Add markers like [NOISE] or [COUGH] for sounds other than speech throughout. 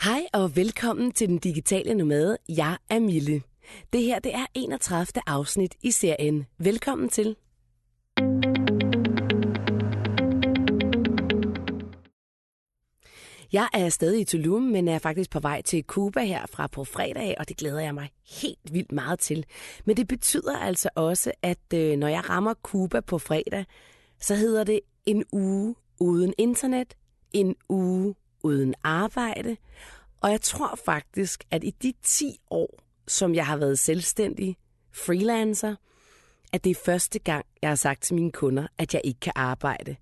Hej og velkommen til Den Digitale Nomade. Jeg er Mille. Det her det er 31. afsnit i serien. Velkommen til. Jeg er stadig i Tulum, men er faktisk på vej til Cuba her fra på fredag, og det glæder jeg mig helt vildt meget til. Men det betyder altså også, at øh, når jeg rammer Cuba på fredag, så hedder det en uge uden internet, en uge uden arbejde, og jeg tror faktisk, at i de 10 år, som jeg har været selvstændig, freelancer, at det er første gang, jeg har sagt til mine kunder, at jeg ikke kan arbejde.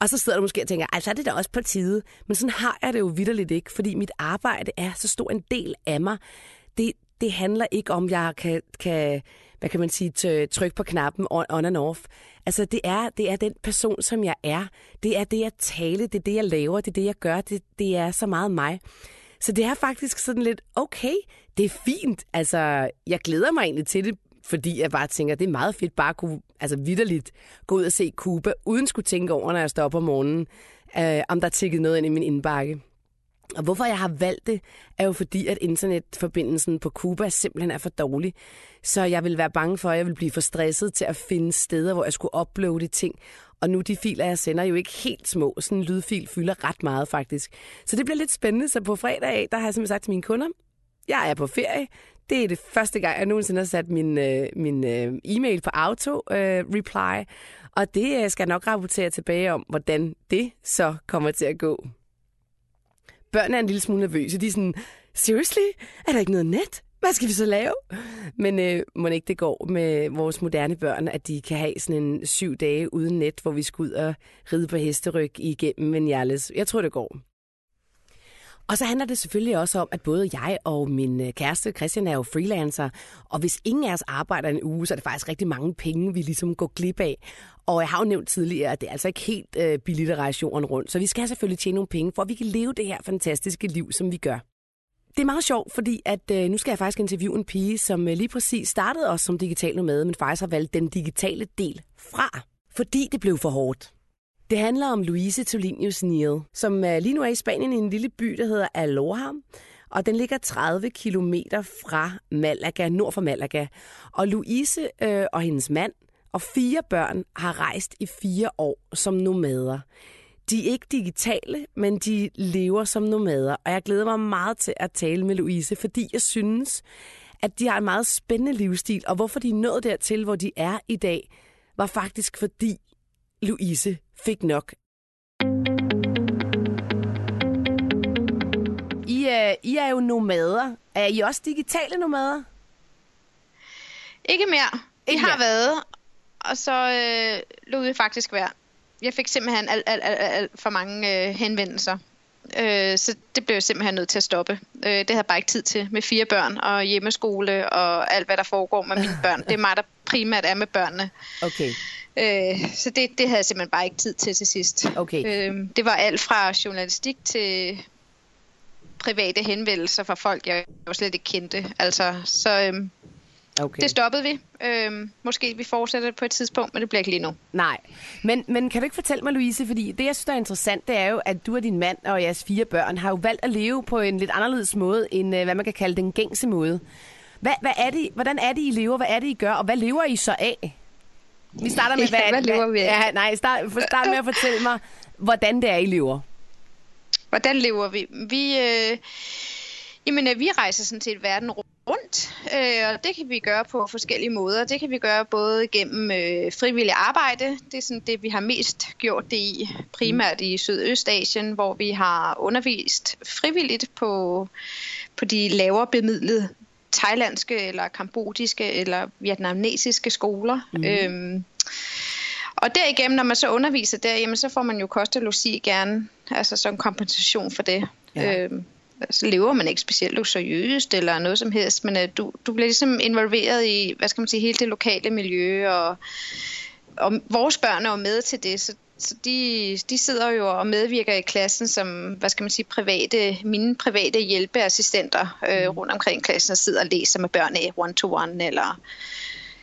Og så sidder du måske og tænker, altså er det da også på tide. Men sådan har jeg det jo vidderligt ikke, fordi mit arbejde er så stor en del af mig. Det, det handler ikke om, jeg kan, kan hvad kan man sige, tryk på knappen on, on and off. Altså det er, det er den person, som jeg er. Det er det, jeg taler, det er det, jeg laver, det er det, jeg gør. Det, det er så meget mig. Så det er faktisk sådan lidt, okay, det er fint. Altså, jeg glæder mig egentlig til det, fordi jeg bare tænker, det er meget fedt bare at kunne altså vidderligt gå ud og se Cuba, uden skulle tænke over, når jeg står op om morgenen, øh, om der er noget ind i min indbakke. Og hvorfor jeg har valgt det, er jo fordi, at internetforbindelsen på Cuba simpelthen er for dårlig. Så jeg vil være bange for, at jeg vil blive for stresset til at finde steder, hvor jeg skulle uploade ting. Og nu de filer, jeg sender, jo ikke helt små. Sådan en lydfil fylder ret meget faktisk. Så det bliver lidt spændende. Så på fredag af, der har jeg simpelthen sagt til mine kunder, jeg er på ferie. Det er det første gang, jeg nogensinde har sat min, øh, min øh, e-mail på auto-reply. Øh, og det øh, skal jeg nok rapportere tilbage om, hvordan det så kommer til at gå. Børnene er en lille smule nervøse. De er sådan, seriously? Er der ikke noget net? Hvad skal vi så lave? Men øh, må ikke det går med vores moderne børn, at de kan have sådan en syv dage uden net, hvor vi skal ud og ride på hesteryg igennem Vinales. Jeg tror, det går. Og så handler det selvfølgelig også om, at både jeg og min øh, kæreste Christian er jo freelancer, og hvis ingen af os arbejder en uge, så er det faktisk rigtig mange penge, vi ligesom går glip af. Og jeg har jo nævnt tidligere, at det er altså ikke helt øh, billigt at rejse jorden rundt, så vi skal selvfølgelig tjene nogle penge, for at vi kan leve det her fantastiske liv, som vi gør. Det er meget sjovt, fordi at øh, nu skal jeg faktisk interviewe en pige, som øh, lige præcis startede os som digital med, men faktisk har valgt den digitale del fra, fordi det blev for hårdt. Det handler om Louise Tolinius Neal, som lige nu er i Spanien i en lille by, der hedder Aloha. Og den ligger 30 km fra Malaga, nord for Malaga. Og Louise øh, og hendes mand og fire børn har rejst i fire år som nomader. De er ikke digitale, men de lever som nomader. Og jeg glæder mig meget til at tale med Louise, fordi jeg synes, at de har en meget spændende livsstil. Og hvorfor de er nået dertil, hvor de er i dag, var faktisk fordi Louise fik nok. I, er, I er jo nomader. Er I også digitale nomader? Ikke mere. Ikke har mere. været, og så øh, lod vi faktisk være. Jeg fik simpelthen alt, alt, alt, alt for mange øh, henvendelser. Øh, så det blev jeg simpelthen nødt til at stoppe. Øh, det havde jeg bare ikke tid til med fire børn og hjemmeskole og alt, hvad der foregår med mine [LAUGHS] børn. Det er mig, der primært er med børnene. Okay. Øh, så det, det havde jeg simpelthen bare ikke tid til til sidst. Okay. Øh, det var alt fra journalistik til private henvendelser fra folk, jeg jo slet ikke kendte. Altså, så øh, okay. det stoppede vi. Øh, måske vi fortsætter det på et tidspunkt, men det bliver ikke lige nu. Nej, men, men kan du ikke fortælle mig, Louise, fordi det, jeg synes, er interessant, det er jo, at du og din mand og jeres fire børn har jo valgt at leve på en lidt anderledes måde, end øh, hvad man kan kalde den gængse måde. Hvad, hvad er det, hvordan er det, I lever? Hvad er det, I gør? Og hvad lever I så af? Vi starter med, hvad, ja, hvad lever vi af? Ja, nej, start, start med at fortælle mig, hvordan det er, I lever. Hvordan lever vi? Vi, øh, jamen, øh, vi rejser sådan set verden rundt, øh, og det kan vi gøre på forskellige måder. Det kan vi gøre både gennem øh, frivillig arbejde, det er sådan det, vi har mest gjort det i, primært i Sydøstasien, hvor vi har undervist frivilligt på, på de lavere bemidlede thailandske eller kambodiske eller vietnamesiske skoler. Mm. Øhm, og derigennem, når man så underviser der, jamen, så får man jo kost og logi gerne, altså som kompensation for det. Ja. Øhm, så lever man ikke specielt luksuriøst eller noget som helst, men uh, du, du bliver ligesom involveret i, hvad skal man sige, hele det lokale miljø, og, og vores børn er jo med til det, så så de, de sidder jo og medvirker i klassen som, hvad skal man sige, private, mine private hjælpeassistenter øh, mm. rundt omkring klassen og sidder og læser med børn af one-to-one eller,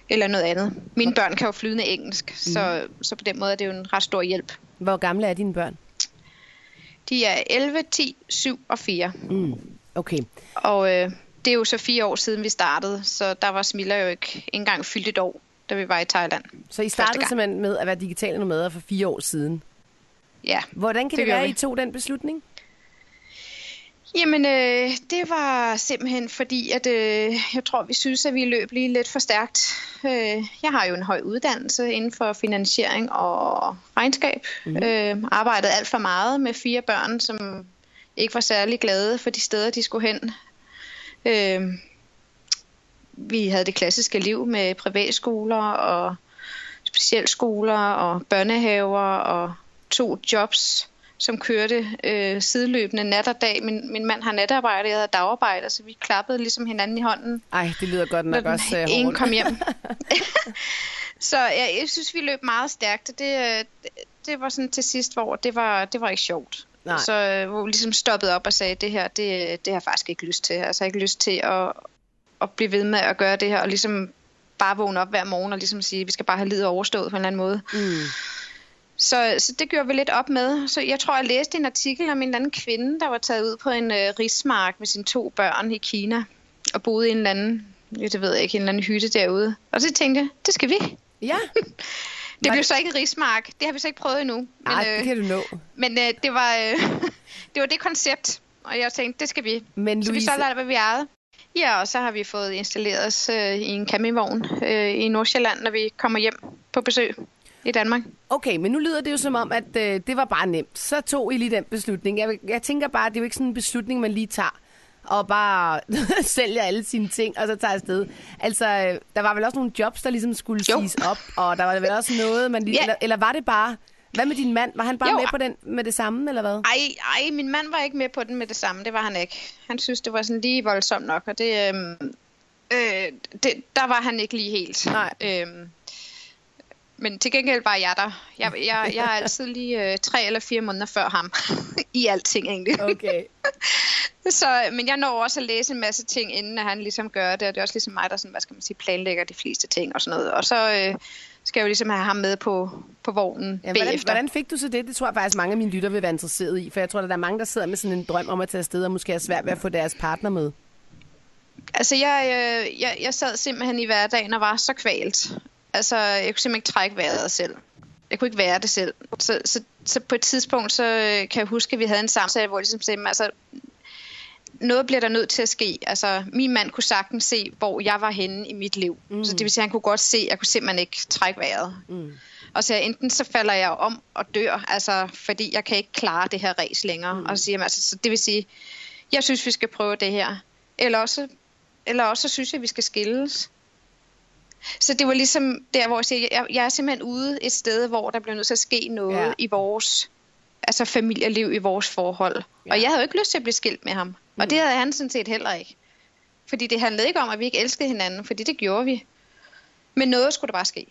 eller noget andet. Mine børn kan jo flydende engelsk, mm. så, så på den måde er det jo en ret stor hjælp. Hvor gamle er dine børn? De er 11, 10, 7 og 4. Mm. Okay. Og øh, det er jo så fire år siden, vi startede, så der var Smilla jo ikke engang fyldt et år, da vi var i Thailand. Så I startede simpelthen med at være digitale nomader for fire år siden? Ja. Hvordan kan det, det være, at I tog den beslutning? Jamen, øh, det var simpelthen fordi, at øh, jeg tror, vi synes, at vi løb lige lidt for stærkt. Øh, jeg har jo en høj uddannelse inden for finansiering og regnskab. Mm. Øh, arbejdede alt for meget med fire børn, som ikke var særlig glade for de steder, de skulle hen. Øh, vi havde det klassiske liv med privatskoler og specialskoler og børnehaver og to jobs som kørte øh, sideløbende nat og dag. Min, min mand har natarbejde, jeg havde dagarbejde, så vi klappede ligesom hinanden i hånden. Ej, det lyder godt nok også uh, En kom hjem. [LAUGHS] [LAUGHS] så ja, jeg synes, vi løb meget stærkt, det, det, det var sådan til sidst, hvor det var, det var ikke sjovt. Nej. Så øh, hvor vi ligesom stoppede op og sagde, det her, det, det har jeg faktisk ikke lyst til. Altså jeg har ikke lyst til at, at blive ved med at gøre det her, og ligesom bare vågne op hver morgen og ligesom sige, vi skal bare have livet overstået på en eller anden måde. Mm. Så, så det gjorde vi lidt op med. Så jeg tror, jeg læste en artikel om en anden kvinde, der var taget ud på en øh, rismark med sine to børn i Kina, og boede i en eller anden, det ved jeg ikke, en eller anden hytte derude. Og så tænkte jeg, det skal vi. Ja. [LAUGHS] det blev så ikke rismark. Det har vi så ikke prøvet endnu. Nej, det øh, kan du nå. Men øh, det, var, øh, [LAUGHS] det var det koncept, og jeg tænkte, det skal vi. Men så vi så lader hvad vi ejede. Ja, og så har vi fået installeret os øh, i en campingvogn øh, i Nordsjælland, når vi kommer hjem på besøg i Danmark. Okay, men nu lyder det jo som om, at øh, det var bare nemt. Så tog I lige den beslutning. Jeg, jeg tænker bare, at det er jo ikke sådan en beslutning, man lige tager og bare [LAUGHS] sælger alle sine ting, og så tager afsted. Altså, øh, der var vel også nogle jobs, der ligesom skulle jo. siges op, og der var vel også noget, man lige... Ja. Eller, eller var det bare... Hvad med din mand? Var han bare jo. med på den med det samme, eller hvad? Ej, ej, min mand var ikke med på den med det samme. Det var han ikke. Han synes, det var sådan lige voldsomt nok, og det... Øhm, øh, det der var han ikke lige helt. Nej. Øhm, men til gengæld var jeg der. Jeg, jeg, jeg er altid lige øh, tre eller fire måneder før ham. [LAUGHS] I alting egentlig. Okay. [LAUGHS] så, men jeg når også at læse en masse ting, inden at han ligesom gør det. Og det er også ligesom mig, der sådan, hvad skal man sige, planlægger de fleste ting og sådan noget. Og så øh, skal jo ligesom have ham med på, på vognen ja, hvordan, hvordan fik du så det? Det tror jeg faktisk, mange af mine lytter vil være interesseret i. For jeg tror, at der er mange, der sidder med sådan en drøm om at tage afsted, og måske er svært ved at få deres partner med. Altså, jeg, øh, jeg, jeg sad simpelthen i hverdagen og var så kvalt. Altså, jeg kunne simpelthen ikke trække vejret selv. Jeg kunne ikke være det selv. Så, så, så på et tidspunkt, så øh, kan jeg huske, at vi havde en samtale, hvor jeg ligesom sagde, altså, noget bliver der nødt til at ske. Altså, min mand kunne sagtens se, hvor jeg var henne i mit liv. Mm. Så det vil sige, at han kunne godt se, at jeg kunne simpelthen ikke trække vejret. Mm. Og så enten så falder jeg om og dør, altså, fordi jeg kan ikke klare det her race længere. Mm. Og så siger altså, så det vil sige, jeg synes, vi skal prøve det her. Eller også, eller også så synes jeg, at vi skal skilles. Så det var ligesom der, hvor jeg siger, jeg, jeg er simpelthen ude et sted, hvor der bliver nødt til at ske noget ja. i vores altså familieliv, i vores forhold. Ja. Og jeg havde jo ikke lyst til at blive skilt med ham. Mm. Og det havde han sådan set heller ikke. Fordi det handlede ikke om, at vi ikke elskede hinanden, fordi det gjorde vi. Men noget skulle der bare ske.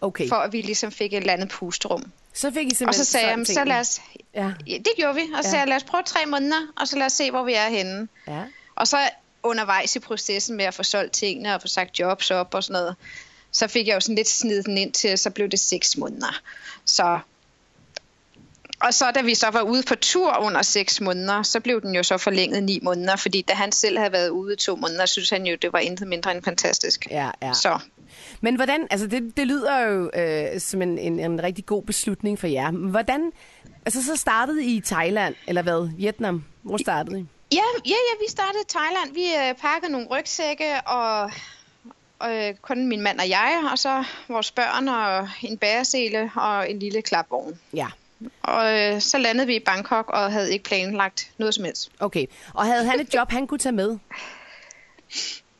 Okay. For at vi ligesom fik et eller andet pusterum. Så fik I simpelthen Og så sagde jeg, så lad os... Ja. ja. det gjorde vi. Og så ja. sagde jeg, lad os prøve tre måneder, og så lad os se, hvor vi er henne. Ja. Og så undervejs i processen med at få solgt tingene og få sagt jobs op og sådan noget, så fik jeg jo sådan lidt snedet den ind til, så blev det seks måneder. Så og så da vi så var ude på tur under seks måneder, så blev den jo så forlænget ni måneder, fordi da han selv havde været ude to måneder, synes han jo, det var intet mindre end fantastisk. Ja, ja. Så. Men hvordan, altså det, det lyder jo øh, som en, en, en rigtig god beslutning for jer. Hvordan, altså så startede I i Thailand, eller hvad? Vietnam? Hvor startede I? Ja, ja, ja vi startede i Thailand. Vi øh, pakkede nogle rygsække, og, og øh, kun min mand og jeg, og så vores børn og en bæresele og en lille klapvogn. Ja. Og øh, så landede vi i Bangkok og havde ikke planlagt noget som helst. Okay. Og havde han et job, han kunne tage med?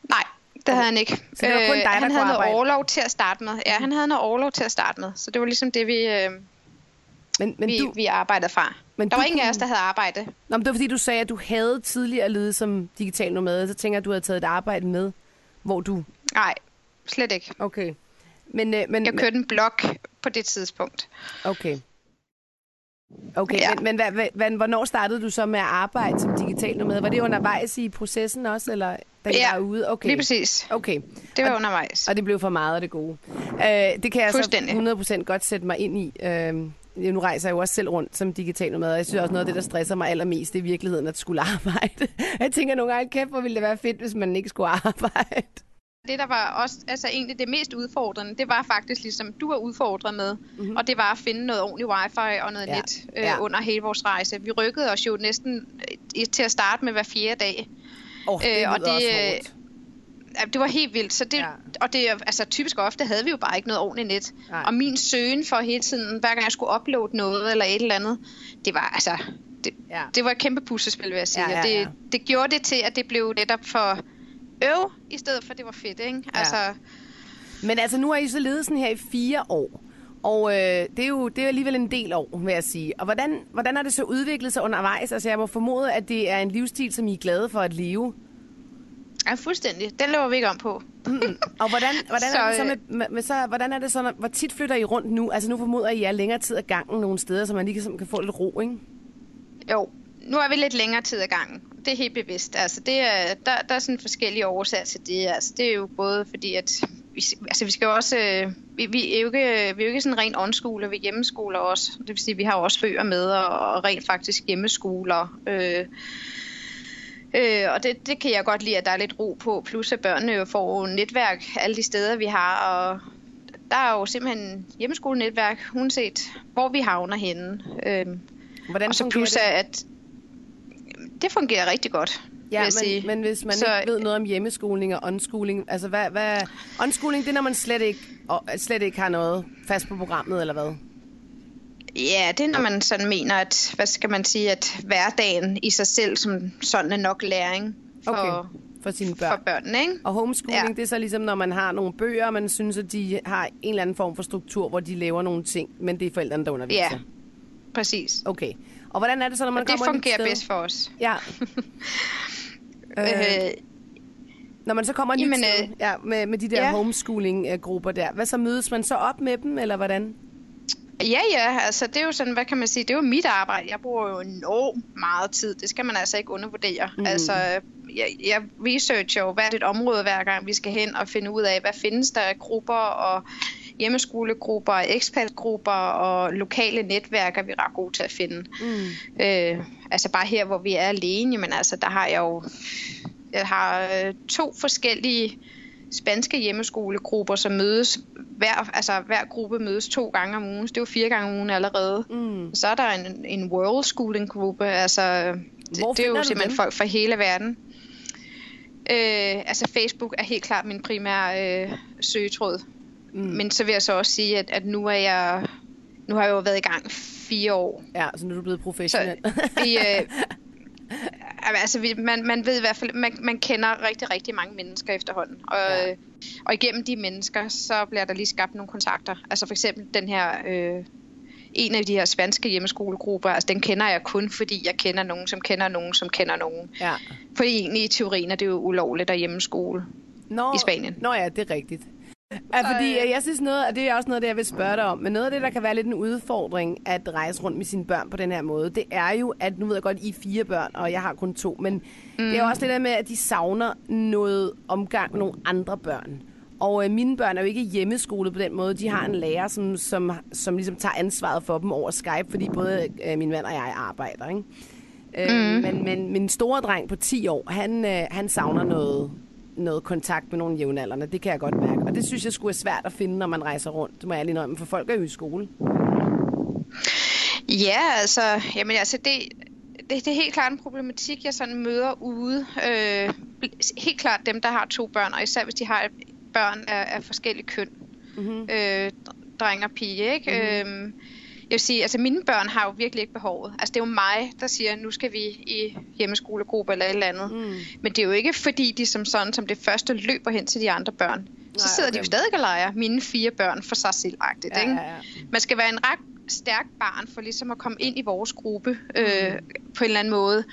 Nej, det okay. havde han ikke. Så det var kun dig, der øh, Han havde noget overlov til at starte med. Ja, han havde noget overlov til at starte med. Så det var ligesom det, vi... Øh, men, men vi, du, vi arbejdede fra. Men der var ingen af os, der havde arbejde. Nå, men det var fordi, du sagde, at du havde tidligere ledet som digital nomade. Så tænker jeg, at du havde taget et arbejde med, hvor du... Nej, slet ikke. Okay. Men, øh, men, jeg kørte en blog på det tidspunkt. Okay. Okay, ja. men, men hvad, hvad, hvornår startede du så med at arbejde som digital nomade? Var det undervejs i processen også, eller da I ja, var ude? Okay. lige præcis. Okay. Det var og, undervejs. Og det blev for meget af det gode. Uh, det kan jeg så 100% godt sætte mig ind i. Uh, nu rejser jeg jo også selv rundt som digital nomad, og jeg synes også noget af det, der stresser mig allermest, det er i virkeligheden at skulle [LAUGHS] arbejde. Jeg tænker nogle gange, kæft, hvor ville det være fedt, hvis man ikke skulle arbejde. Det, der var også altså egentlig det mest udfordrende, det var faktisk ligesom du var udfordret med, mm-hmm. og det var at finde noget ordentligt wifi og noget ja. net øh, ja. under hele vores rejse. Vi rykkede os jo næsten øh, til at starte med hver fjerde dag. Oh, det øh, og det, også hårdt det var helt vildt. Så det, ja. Og det, altså, typisk ofte havde vi jo bare ikke noget ordentligt net. Nej. Og min søgen for hele tiden, hver gang jeg skulle uploade noget eller et eller andet, det var altså... Det, ja. det var et kæmpe puslespil, vil jeg sige. Ja, ja, ja. Det, det gjorde det til, at det blev netop for øv, i stedet for, at det var fedt, ikke? Ja. Altså, Men altså, nu har I så ledet sådan her i fire år. Og øh, det, er jo, det er alligevel en del år, vil jeg sige. Og hvordan, hvordan har det så udviklet sig undervejs? Altså, jeg må formode, at det er en livsstil, som I er glade for at leve. Ja, fuldstændig. Den laver vi ikke om på. Mm. Og hvordan, hvordan, så, er det så med, med, med, så, hvordan er det så, når, hvor tit flytter I rundt nu? Altså nu formoder I, at I er længere tid ad gangen nogle steder, så man lige kan, kan få lidt ro, ikke? Jo, nu er vi lidt længere tid ad gangen. Det er helt bevidst. Altså, det er, der, der er sådan forskellige årsager til det. Altså, det er jo både fordi, at vi, altså, vi skal jo også... Øh, vi, vi, er jo ikke, vi er jo ikke sådan rent onskoler, vi er hjemmeskoler også. Det vil sige, at vi har også bøger med, og, og rent faktisk hjemmeskoler. Øh, Øh, og det, det kan jeg godt lide, at der er lidt ro på. Plus at børnene jo får netværk alle de steder, vi har. Og der er jo simpelthen hjemmeskolenetværk, uanset hvor vi havner henne. Øh, Hvordan og så plus det? at det fungerer rigtig godt. Ja, men, sige. men hvis man så, ikke ved noget om hjemmeskoling og unschooling, altså hvad, hvad, unschooling, det er når man slet ikke, slet ikke har noget fast på programmet, eller hvad? Ja, det er når man sådan mener, at, hvad skal man sige, at hverdagen i sig selv som sådan er nok læring for, okay. for sine børn. For børnene, ikke? Og homeschooling, ja. det er så ligesom, når man har nogle bøger, og man synes, at de har en eller anden form for struktur, hvor de laver nogle ting, men det er forældrene, der underviser. Ja, præcis. Okay. Og hvordan er det så, når man og kommer det fungerer bedst for os. Ja. [LAUGHS] øh, når man så kommer sted, øh, ja, med, med de der ja. homeschooling-grupper der, hvad så mødes man så op med dem, eller hvordan? Ja, ja, altså det er jo sådan, hvad kan man sige, det er jo mit arbejde. Jeg bruger jo enormt meget tid. Det skal man altså ikke undervurdere. Mm. Altså, jeg, jeg researcher jo hvert et område hver gang, vi skal hen og finde ud af, hvad findes der af grupper og hjemmeskolegrupper, ekspertgrupper og lokale netværk, er vi ret gode til at finde. Mm. Øh, altså bare her, hvor vi er alene, men altså der har jeg jo jeg har øh, to forskellige spanske hjemmeskolegrupper, som mødes hver, altså hver gruppe mødes to gange om ugen. det er jo fire gange om ugen allerede. Mm. Så er der en, en world schooling gruppe, altså det, det er jo simpelthen folk fra hele verden. Øh, altså Facebook er helt klart min primære øh, søgetråd. Mm. Men så vil jeg så også sige, at, at nu er jeg nu har jeg jo været i gang fire år. Ja, så nu er du blevet professionel. Så vi, øh, [LAUGHS] altså, vi, man, man ved i hvert fald, man, man kender rigtig, rigtig mange mennesker efterhånden. Og, ja. og igennem de mennesker, så bliver der lige skabt nogle kontakter. Altså for eksempel den her... Øh, en af de her spanske hjemmeskolegrupper, altså den kender jeg kun, fordi jeg kender nogen, som kender nogen, som kender nogen. Ja. For egentlig i teorien er det jo ulovligt at hjemmeskole Nå, i Spanien. Nå ja, det er rigtigt. Ja, fordi øh, jeg synes noget, og det er også noget, det jeg vil spørge dig om, men noget af det, der kan være lidt en udfordring at rejse rundt med sine børn på den her måde, det er jo, at nu ved jeg godt, I er fire børn, og jeg har kun to, men mm. det er jo også lidt med, at de savner noget omgang med nogle andre børn. Og øh, mine børn er jo ikke hjemmeskolet på den måde. De har en lærer, som, som, som ligesom tager ansvaret for dem over Skype, fordi både øh, min mand og jeg arbejder. Ikke? Øh, mm. men, men min store dreng på 10 år, han, øh, han savner noget noget kontakt med nogle jævnaldrende. Det kan jeg godt mærke. Og det synes jeg skulle er svært at finde, når man rejser rundt. Det må jeg lige nøje, for folk er jo i skole. Ja, altså, jamen, altså det, det, det er helt klart en problematik, jeg sådan møder ude. Øh, helt klart dem, der har to børn, og især hvis de har børn af, af forskellige køn. Mm-hmm. Øh, dreng og pige, ikke? Mm-hmm. Øh, jeg vil sige, altså mine børn har jo virkelig ikke behovet. Altså det er jo mig, der siger, nu skal vi i hjemmeskolegruppe eller et eller andet. Mm. Men det er jo ikke fordi, de som sådan som det første løber hen til de andre børn. Så Nej, sidder okay. de jo stadig og leger mine fire børn for sig selv. Ja, ikke? Ja, ja. Man skal være en ret stærk barn for ligesom at komme ind i vores gruppe øh, mm. på en eller anden måde.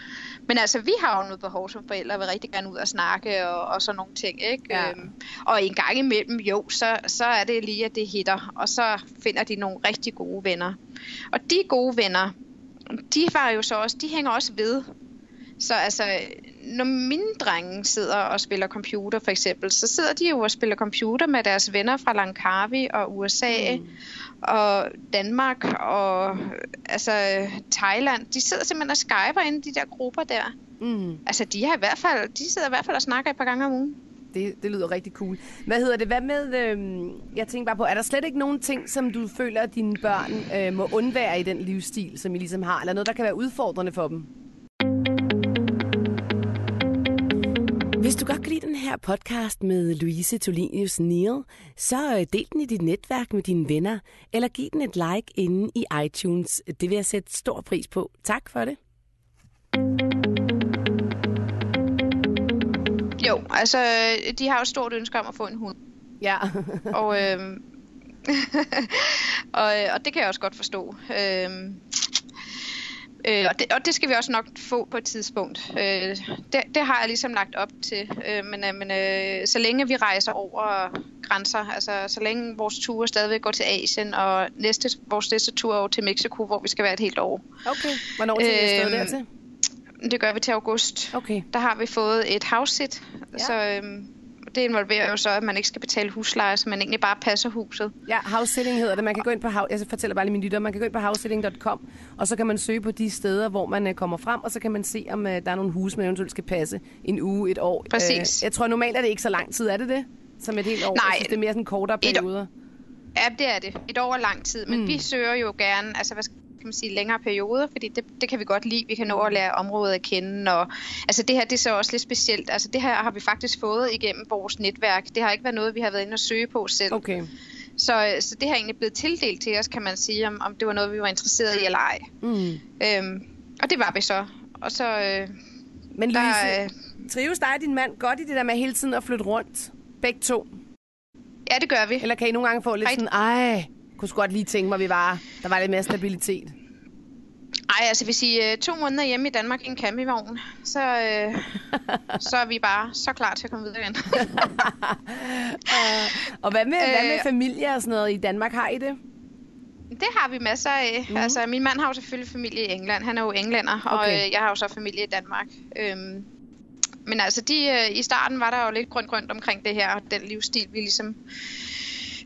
Men altså, vi har jo noget behov som forældre, og vil rigtig gerne ud og snakke og, og sådan nogle ting, ikke? Ja. Øhm, og en gang imellem, jo, så, så er det lige, at det hitter, og så finder de nogle rigtig gode venner. Og de gode venner, de var jo så også, de hænger også ved. Så altså, når mine drenge sidder og spiller computer for eksempel, så sidder de jo og spiller computer med deres venner fra Langkawi og USA mm. og Danmark og altså Thailand. De sidder simpelthen og skyper ind i de der grupper der. Mm. Altså, de, har i hvert fald, de sidder i hvert fald og snakker et par gange om ugen. Det, det lyder rigtig cool. Hvad hedder det? Hvad med, øh, jeg tænker bare på, er der slet ikke nogen ting, som du føler, at dine børn øh, må undvære i den livsstil, som I ligesom har? Eller noget, der kan være udfordrende for dem? Hvis du godt kan lide den her podcast med Louise Tolinius Neal, så øh, del den i dit netværk med dine venner, eller giv den et like inde i iTunes. Det vil jeg sætte stor pris på. Tak for det. Jo, altså, de har jo et stort ønske om at få en hund. Ja. [LAUGHS] [LAUGHS] og, øh, og, og det kan jeg også godt forstå. Øh, Øh, og, det, og det skal vi også nok få på et tidspunkt. Øh, det, det har jeg ligesom lagt op til. Øh, men øh, men øh, så længe vi rejser over grænser, altså så længe vores ture stadigvæk går til Asien, og næste, vores næste tur er over til Mexico, hvor vi skal være et helt år. Okay, hvornår skal vi afsted øh, dertil? Det gør vi til august. Okay. Der har vi fået et house sit, ja. så øh, det involverer jo så, at man ikke skal betale husleje, så man egentlig bare passer huset. Ja, house sitting hedder det. Man kan gå ind på, jeg fortæller bare lige mine lytter, man kan gå ind på housesitting.com, og så kan man søge på de steder, hvor man uh, kommer frem, og så kan man se, om uh, der er nogle huse, man eventuelt skal passe en uge, et år. Præcis. Uh, jeg tror normalt er det ikke så lang tid, er det det? Som et helt år? Nej. Synes, det er mere sådan kortere perioder. Ja, det er det. Et år er lang tid, men mm. vi søger jo gerne, altså hvad skal kan man sige, længere perioder, fordi det, det kan vi godt lide. Vi kan nå at lære området at kende. Og, altså det her, det er så også lidt specielt. Altså det her har vi faktisk fået igennem vores netværk. Det har ikke været noget, vi har været inde og søge på selv. Okay. Så, så det har egentlig blevet tildelt til os, kan man sige, om, om det var noget, vi var interesseret i eller ej. Mm. Øhm, og det var vi så. Og så... Øh, Men Louise, der, øh, trives dig og din mand godt i det der med hele tiden at flytte rundt? Begge to? Ja, det gør vi. Eller kan I nogle gange få lidt Rigtig. sådan, ej, kunne godt lige tænke mig, at vi var, der var lidt mere stabilitet. Ej, altså hvis I uh, to måneder hjemme i Danmark i en campingvogn, så, uh, [LAUGHS] så er vi bare så klar til at komme videre igen. uh, [LAUGHS] og hvad med, uh, hvad med familie og sådan noget i Danmark? Har I det? Det har vi masser af. Mm. Altså, min mand har jo selvfølgelig familie i England. Han er jo englænder, okay. og uh, jeg har jo så familie i Danmark. Um, men altså, de, uh, i starten var der jo lidt grønt-grønt omkring det her, den livsstil, vi ligesom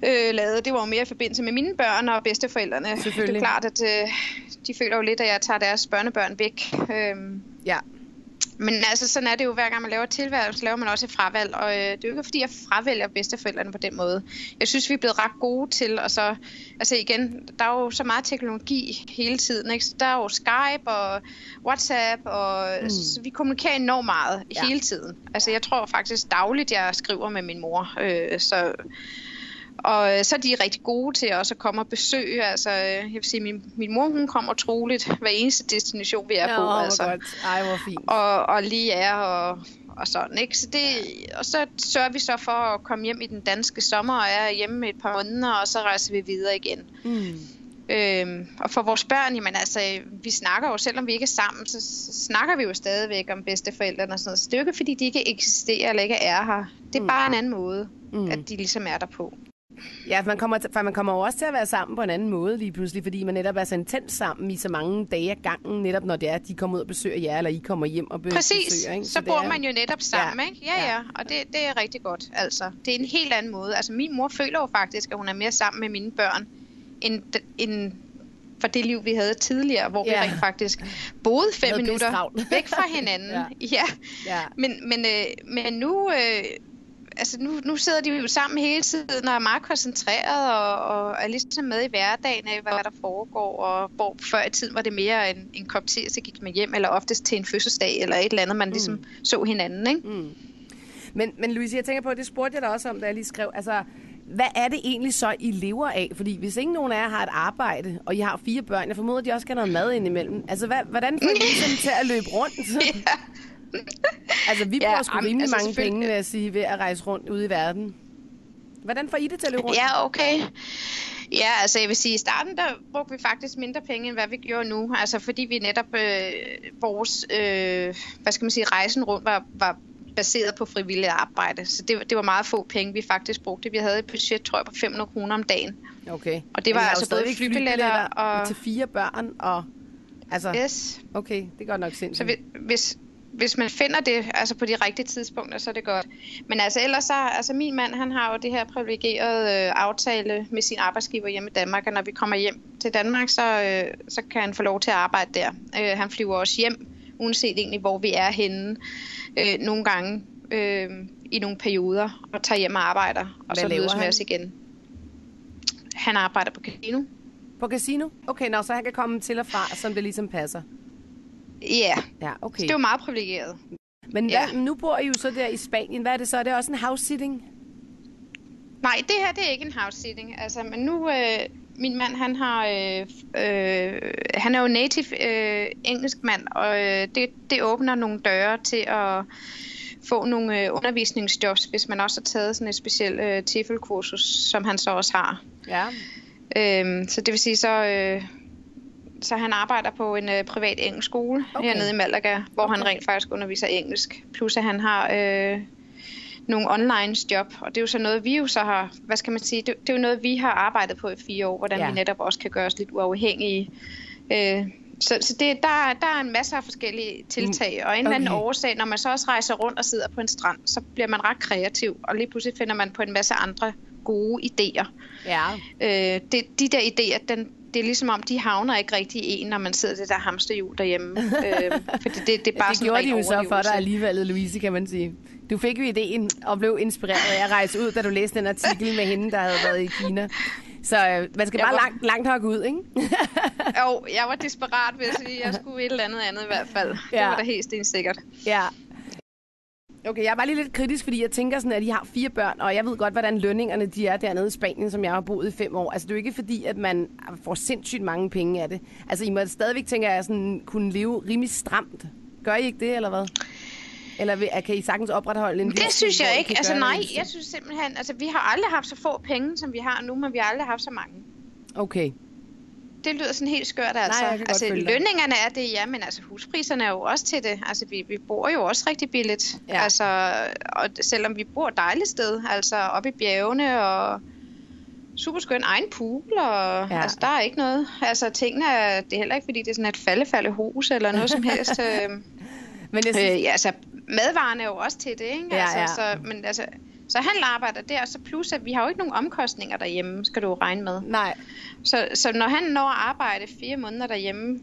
øh, lavede. Det var jo mere i forbindelse med mine børn og bedsteforældrene. Det er klart, at øh, de føler jo lidt, at jeg tager deres børnebørn væk. Øhm, ja. Men altså, sådan er det jo, hver gang man laver så laver man også et fravalg. Og øh, det er jo ikke, fordi jeg fravælger bedsteforældrene på den måde. Jeg synes, vi er blevet ret gode til, og så, altså igen, der er jo så meget teknologi hele tiden. Ikke? Så der er jo Skype og WhatsApp, og mm. så vi kommunikerer enormt meget ja. hele tiden. Altså, jeg tror faktisk dagligt, jeg skriver med min mor. Øh, så og øh, så er de rigtig gode til også at komme og besøge. Altså, øh, jeg vil sige, min, min mor hun kommer troligt hver eneste destination, vi er ja, på. Altså. Godt. Ej, hvor fint. Og, og lige er og, og sådan, ikke? Så det, og så sørger vi så for at komme hjem i den danske sommer, og er hjemme et par måneder, og så rejser vi videre igen. Mm. Øhm, og for vores børn, jamen altså, vi snakker jo, selvom vi ikke er sammen, så snakker vi jo stadigvæk om bedsteforældrene og sådan noget. Så det er jo ikke, fordi de ikke eksisterer eller ikke er her. Det er mm. bare en anden måde, mm. at de ligesom er der på. Ja, man kommer, for man kommer også til at være sammen på en anden måde lige pludselig, fordi man netop er så intens sammen i så mange dage ad gangen, netop når det er, at de kommer ud og besøger jer, eller I kommer hjem og besøger. Præcis, ikke? så, så bor er... man jo netop sammen, ja. ikke? Ja, ja, og det, det er rigtig godt, altså. Det er en helt anden måde. Altså, min mor føler jo faktisk, at hun er mere sammen med mine børn, end, end for det liv, vi havde tidligere, hvor ja. vi rent faktisk boede fem minutter væk fra [LAUGHS] hinanden. ja. ja. ja. Men, men, øh, men nu... Øh, altså nu, nu sidder de jo sammen hele tiden og er meget koncentreret og, og er ligesom med i hverdagen af, hvad der foregår. Og hvor før i tiden var det mere en, en kop te, så gik man hjem, eller oftest til en fødselsdag, eller et eller andet, man mm. ligesom så hinanden. Ikke? Mm. Men, men Louise, jeg tænker på, det spurgte jeg dig også om, da jeg lige skrev, altså, hvad er det egentlig så, I lever af? Fordi hvis ingen nogen af jer har et arbejde, og I har fire børn, jeg formoder, at de også skal have noget mad indimellem. Altså, hvad, hvordan får I ligesom til at løbe rundt? [LAUGHS] ja. [LAUGHS] altså, vi bruger ja, sgu rimelig altså, mange penge, vil jeg sige, ved at rejse rundt ude i verden. Hvordan får I det til at løbe rundt? Ja, okay. Ja, altså jeg vil sige, i starten der brugte vi faktisk mindre penge, end hvad vi gjorde nu. Altså fordi vi netop, øh, vores, øh, hvad skal man sige, rejsen rundt var, var baseret på frivilligt arbejde. Så det, det var meget få penge, vi faktisk brugte. Vi havde et budget, tror jeg, på 500 kroner om dagen. Okay. Og det var altså både flybilletter og... Til fire børn og... Altså, yes. Okay, det er godt nok sindssygt. Så hvis, hvis man finder det altså på de rigtige tidspunkter, så er det godt. Men altså ellers så, altså min mand, han har jo det her privilegerede øh, aftale med sin arbejdsgiver hjemme i Danmark, og når vi kommer hjem til Danmark, så, øh, så kan han få lov til at arbejde der. Øh, han flyver også hjem, uanset egentlig hvor vi er henne, øh, nogle gange øh, i nogle perioder, og tager hjem og arbejder, og Hvad så mødes med os igen. Han arbejder på casino. På casino? Okay, nå, så han kan komme til og fra, som det ligesom passer. Ja, Ja, okay. det er jo meget privilegeret. Men Ja. hvad, nu bor I jo så der i Spanien. Hvad er det så? Er det også en house sitting? Nej, det her det er ikke en house sitting. Altså, men nu, øh, min mand, han har, øh, øh, han er jo native øh, engelsk mand, og øh, det, det åbner nogle døre til at få nogle øh, undervisningsjobs, hvis man også har taget sådan et specielt øh, TEFL-kursus, som han så også har. Ja. Øhm, så det vil sige, så, øh, så han arbejder på en øh, privat engelsk skole Okay. okay. hernede i Malaga, hvor okay. han Okay. rent faktisk underviser engelsk. Plus at han har øh, nogle online job, og det er jo så noget, vi jo så har, hvad skal man sige, det, det er jo noget, vi har arbejdet på i fire år, hvordan Ja. vi netop også kan gøre os lidt uafhængige. Øh, så så det, der, der er en masse af forskellige tiltag, og en eller anden Okay. årsag, når man så også rejser rundt og sidder på en strand, så bliver man ret kreativ, og lige pludselig finder man på en masse andre gode idéer. Ja. Øh, det, de der idéer, den, det er ligesom om, de havner ikke rigtig i en, når man sidder det der hamsterhjul derhjemme. [LAUGHS] øh, fordi det, det er bare det sådan gjorde de jo så for dig alligevel, Louise, kan man sige. Du fik jo ideen og blev inspireret af at rejse ud, da du læste den artikel med hende, der havde været i Kina. Så øh, man skal Jeg bare var- langt, langt hokke ud, ikke? Jo, jeg var desperat ved at sige, at jeg skulle et eller andet andet i hvert fald. Ja. Det var da helt stensikkert. Ja. Okay, jeg er bare lige lidt kritisk, fordi jeg tænker sådan, at de har fire børn, og jeg ved godt, hvordan lønningerne de er dernede i Spanien, som jeg har boet i fem år. Altså, det er jo ikke fordi, at man får sindssygt mange penge af det. Altså, I må stadigvæk, tænker jeg, sådan, kunne leve rimelig stramt. Gør I ikke det, eller hvad? Eller kan I sagtens opretholde en Det synes jeg ikke. Altså nej, jeg synes simpelthen, altså vi har aldrig haft så få penge, som vi har nu, men vi har aldrig haft så mange. Okay. Det lyder sådan helt skørt, altså. godt altså dig. lønningerne er det, ja, men altså huspriserne er jo også til det. Altså vi, vi bor jo også rigtig billigt. Ja. Altså, og selvom vi bor et dejligt sted, altså oppe i bjergene og super skøn egen pool, og Ja. altså der er ikke noget. Altså tingene er, det er heller ikke fordi det er sådan et faldefalde hus eller noget som helst. [LAUGHS] øh, Men jeg synes, Øh, ja, altså, madvarerne er jo også til det, ikke? Ja, altså, ja. Så, men altså, så han arbejder der, og så plus, at vi har jo ikke nogen omkostninger derhjemme, skal du regne med. nej, Så, så når han når at arbejde fire måneder derhjemme,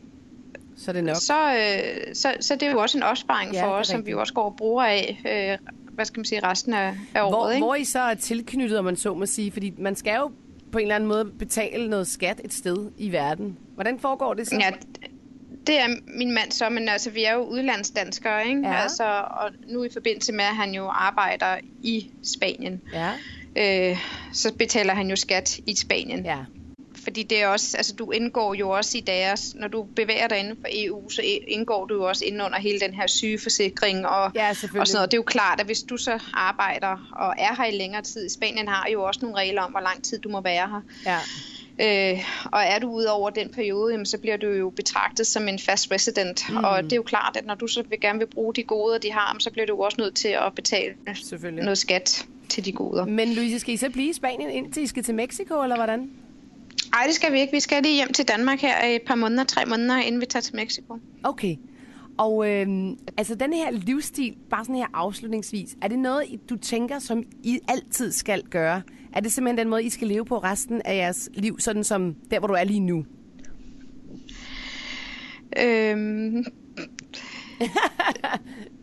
så er det nok. så, øh, så, så det er jo også en opsparing Ja, for os, som vi jo også går og bruger af, øh, hvad skal man sige, resten af, af året, Hvor, ikke? hvor I så er tilknyttet, om man så må sige, fordi man skal jo på en eller anden måde betale noget skat et sted i verden. Hvordan foregår det så? Ja, det er min mand så, men altså, vi er jo udlandsdanskere, ikke? Ja. Altså, og nu i forbindelse med, at han jo arbejder i Spanien, Ja, øh, så betaler han jo skat i Spanien. ja. Fordi det er også, altså du indgår jo også i deres, når du bevæger dig inden for EU, så indgår du jo også inden under hele den her sygeforsikring og, Ja, og sådan noget. Det er jo klart, at hvis du så arbejder og er her i længere tid, Spanien har jo også nogle regler om, hvor lang tid du må være her. Ja. Øh, og er du ud over den periode, jamen, så bliver du jo betragtet som en fast resident. Mm. Og det er jo klart, at når du så vil gerne vil bruge de goder, de har, så bliver du også nødt til at betale noget skat til de goder. Men Louise, skal I så blive i Spanien indtil I skal til Mexico, eller hvordan? Nej, det skal vi ikke. Vi skal lige hjem til Danmark her i et par måneder, tre måneder, inden vi tager til Mexico. Okay. Og øhm, altså den her livsstil, bare sådan her afslutningsvis, er det noget, du tænker, som I altid skal gøre? Er det simpelthen den måde, I skal leve på resten af jeres liv, sådan som der, hvor du er lige nu? Øhm, [LAUGHS]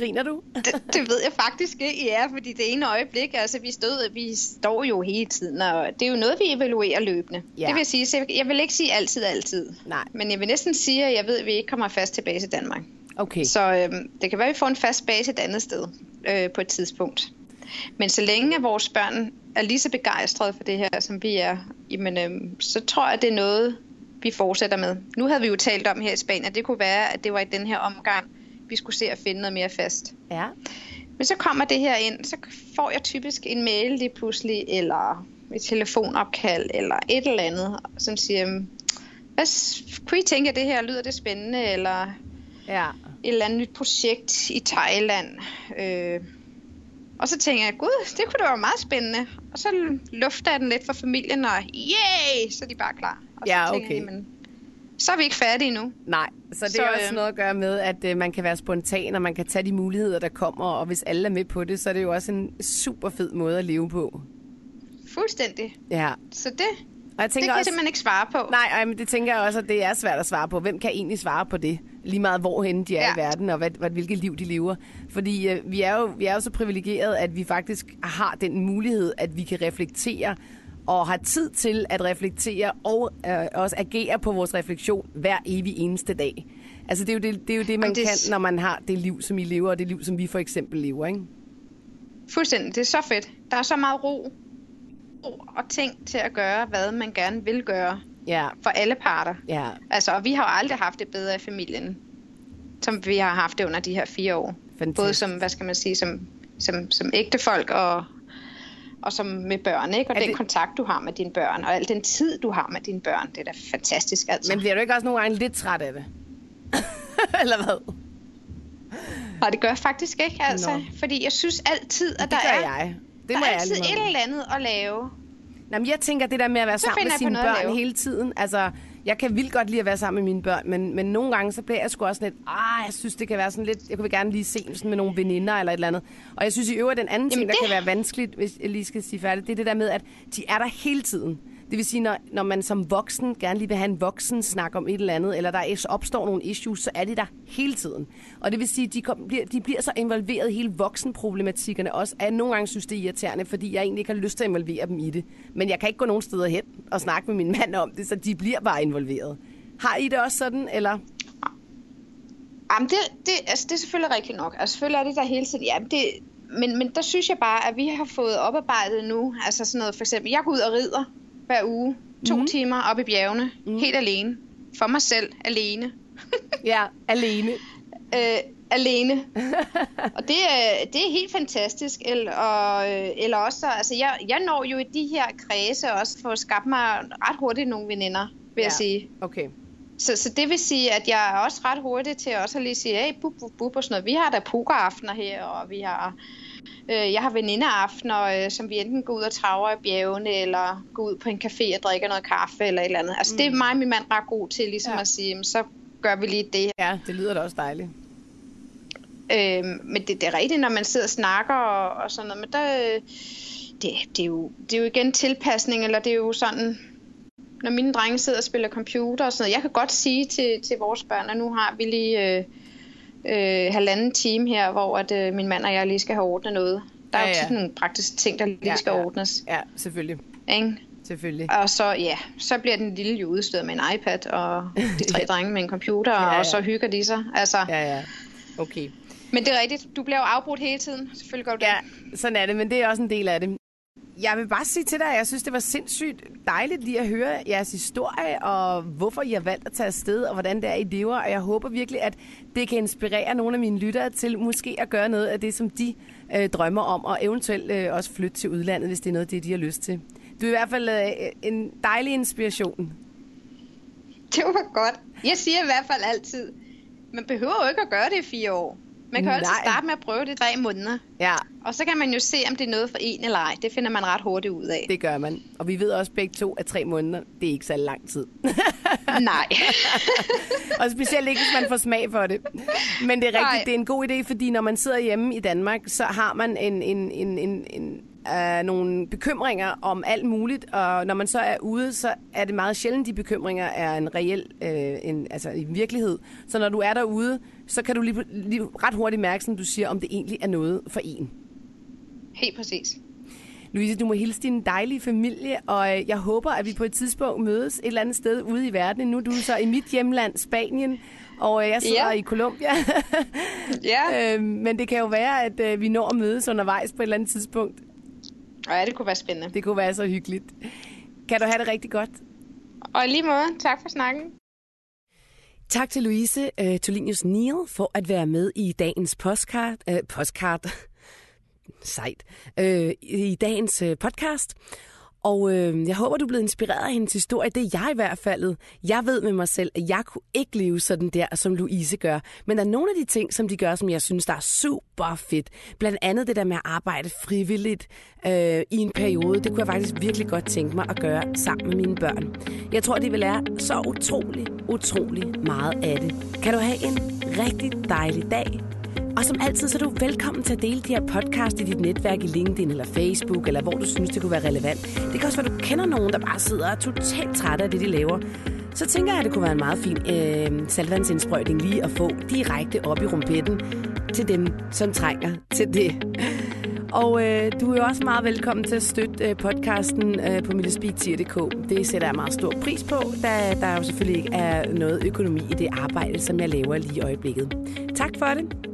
Griner du? [LAUGHS] det, det ved jeg faktisk ikke, ja, fordi det ene øjeblik, altså vi, stod, vi står jo hele tiden, og det er jo noget, vi evaluerer løbende. Ja. Det vil sige, så jeg vil ikke sige altid, altid. Nej. Men jeg vil næsten sige, at jeg ved, at vi ikke kommer fast tilbage til Danmark. Okay. Så øhm, det kan være, at vi får en fast base et andet sted øh, på et tidspunkt. Men så længe at vores børn er lige så begejstrede for det her, som vi er, jamen, øhm, så tror jeg, at det er noget, vi fortsætter med. Nu havde vi jo talt om her i Spanien, at det kunne være, at det var i den her omgang, vi skulle se at finde noget mere fast. Ja. Men så kommer det her ind, så får jeg typisk en mail lige pludselig, eller et telefonopkald, eller et eller andet, som siger, "Øhm, hvad, kunne I tænke, at det her lyder det spændende, eller Ja. et eller andet nyt projekt i Thailand. Øh, og så tænker jeg, gud, det kunne da være meget spændende. Og så lufter jeg den lidt for familien, og yay, så er de bare klar. Og så Ja, tænker okay. jeg, jamen, så er vi ikke færdige endnu. Nej. Så det så, er også øh, noget at gøre med, at øh, man kan være spontan, og man kan tage de muligheder, der kommer, og hvis alle er med på det, så er det jo også en super fed måde at leve på. Fuldstændig. Ja. Så det, og jeg tænker det kan også, jeg simpelthen ikke svare på. Nej, ej, men det tænker jeg også, at det er svært at svare på. Hvem kan egentlig svare på det? Lige meget hvorhen de er ja. i verden, og hvad, hvad, hvilket liv de lever. Fordi øh, vi, er jo, vi er jo så privilegerede, at vi faktisk har den mulighed, at vi kan reflektere og har tid til at reflektere og øh, også agere på vores refleksion hver evig eneste dag. Altså det er jo det, det, er jo det man det... kan, når man har det liv, som I lever, og det liv, som vi for eksempel lever, ikke? Fuldstændig. Det er så fedt. Der er så meget ro, ro og ting til at gøre, hvad man gerne vil gøre. Ja. For alle parter. Ja. Altså, og vi har jo aldrig haft det bedre i familien, som vi har haft det under de her fire år. Fantastisk. Både som, hvad skal man sige, som, som, som ægtefolk og, og som med børn, ikke? Og er den det... kontakt, du har med dine børn, og al den tid, du har med dine børn, det er da fantastisk, altså. Men bliver du ikke også nogle gange lidt træt af det? [LAUGHS] Eller hvad? Og det gør jeg faktisk ikke, altså. Nå. Fordi jeg synes altid, at det der er... jeg. Det der er altid et eller andet at lave. Jamen, jeg tænker, det der med at være så sammen med sine børn hele tiden, altså, jeg kan vildt godt lide at være sammen med mine børn, men, men nogle gange, så bliver jeg sgu også lidt, ah, jeg synes, det kan være sådan lidt, jeg kunne gerne lige se sådan med nogle veninder eller et eller andet. Og jeg synes i øvrigt, den anden ting, det... der kan være vanskeligt, hvis jeg lige skal sige færdigt, det er det der med, at de er der hele tiden. Det vil sige, når, når man som voksen gerne lige vil have en voksen snak om et eller andet, eller der opstår nogle issues, så er de der hele tiden. Og det vil sige, de, kom, bliver, de bliver så involveret i hele voksenproblematikkerne også, at jeg nogle gange synes, det er irriterende, fordi jeg egentlig ikke har lyst til at involvere dem i det. Men jeg kan ikke gå nogen steder hen og snakke med min [LAUGHS] mand om det, så de bliver bare involveret. Har I det også sådan, eller? Jamen, det, det, altså, det er selvfølgelig rigtigt nok. Altså, selvfølgelig er det der hele tiden. Jamen, det, men, men der synes jeg bare, at vi har fået oparbejdet nu, altså sådan noget for eksempel, jeg går ud og rider hver uge, to mm. timer op i bjergene, mm. helt alene, for mig selv, alene. [LAUGHS] ja, alene. øh, alene. [LAUGHS] og det, er, det er helt fantastisk. Eller, og, øh, eller også, altså jeg, jeg når jo i de her kredse også for at skabe mig ret hurtigt nogle veninder, vil ja. jeg sige. Okay. Så, så det vil sige, at jeg er også ret hurtig til også at lige sige, hey, bub, bub, bub, og sådan noget. Vi har da pokeraftener her, og vi har Øh, jeg har venindeaftener, øh, som vi enten går ud og traver i bjergene, eller går ud på en café og drikker noget kaffe, eller et eller andet. Altså mm. det er mm. mig og min mand ret god til, ligesom ja. at sige, så gør vi lige det. Ja, det lyder da også dejligt. Øh, men det, det er rigtigt, når man sidder og snakker og, og sådan noget, men der, øh, det, det, er jo, det er jo igen tilpasning, eller det er jo sådan, når mine drenge sidder og spiller computer og sådan noget. Jeg kan godt sige til, til vores børn, at nu har vi lige... Øh, øh, halvanden time her, hvor at, øh, min mand og jeg lige skal have ordnet noget. Der er ja, jo tit ja. nogle praktiske ting, der lige ja, skal ja. ordnes. Ja, selvfølgelig. Ikke? Selvfølgelig. Og så, ja, så bliver den lille jo udstyret med en iPad, og de tre [LAUGHS] drenge med en computer, ja, ja. og så hygger de sig. Altså, ja, ja. Okay. Men det er rigtigt, du bliver jo afbrudt hele tiden. Selvfølgelig går det. Ja, sådan er det, men det er også en del af det. Jeg vil bare sige til dig, at jeg synes, det var sindssygt dejligt lige at høre jeres historie, og hvorfor I har valgt at tage afsted, og hvordan det er, I lever. Og jeg håber virkelig, at det kan inspirere nogle af mine lyttere til måske at gøre noget af det, som de øh, drømmer om, og eventuelt øh, også flytte til udlandet, hvis det er noget, det de har lyst til. Du er i hvert fald øh, en dejlig inspiration. Det var godt. Jeg siger i hvert fald altid, man behøver jo ikke at gøre det i fire år. Man kan jo altid starte med at prøve det i tre måneder. Ja. Og så kan man jo se, om det er noget for en eller ej. Det finder man ret hurtigt ud af. Det gør man. Og vi ved også begge to, at tre måneder, det er ikke så lang tid. [LAUGHS] Nej. [LAUGHS] og specielt ikke, hvis man får smag for det. Men det er rigtigt, Nej. det er en god idé, fordi når man sidder hjemme i Danmark, så har man en, en, en, en, en uh, nogle bekymringer om alt muligt, og når man så er ude, så er det meget sjældent, de bekymringer er en reel, uh, en, altså en virkelighed. Så når du er derude, så kan du lige, lige ret hurtigt mærke, som du siger, om det egentlig er noget for en. Helt præcis. Louise, du må hilse din dejlige familie, og øh, jeg håber, at vi på et tidspunkt mødes et eller andet sted ude i verden. Nu er du så i mit hjemland, Spanien, og jeg sidder ja. i Colombia. ja. [LAUGHS] øhm, men det kan jo være, at vi når at mødes undervejs på et eller andet tidspunkt. Ja, det kunne være spændende. Det kunne være så hyggeligt. Kan du have det rigtig godt? Og lige måde, tak for snakken. Tak til Louise uh, Tolinius Neal for at være med i dagens postcard. Uh, postcard. [LAUGHS] Sejt. Uh, I dagens uh, podcast. Og øh, jeg håber, du er blevet inspireret af hendes historie. Det er jeg i hvert fald. Jeg ved med mig selv, at jeg kunne ikke leve sådan der, som Louise gør. Men der er nogle af de ting, som de gør, som jeg synes, der er super fedt. Blandt andet det der med at arbejde frivilligt øh, i en periode. Det kunne jeg faktisk virkelig godt tænke mig at gøre sammen med mine børn. Jeg tror, de vil lære så utrolig, utrolig meget af det. Kan du have en rigtig dejlig dag. Og som altid, så er du velkommen til at dele de her podcast i dit netværk i LinkedIn eller Facebook, eller hvor du synes, det kunne være relevant. Det kan også være, at du kender nogen, der bare sidder og er totalt trætte af det, de laver. Så tænker jeg, at det kunne være en meget fin øh, salvandsindsprøjtning lige at få direkte op i rumpetten til dem, som trænger til det. Og øh, du er jo også meget velkommen til at støtte øh, podcasten øh, på millespeed.dk. Det sætter jeg meget stor pris på, da der jo selvfølgelig ikke er noget økonomi i det arbejde, som jeg laver lige i øjeblikket. Tak for det.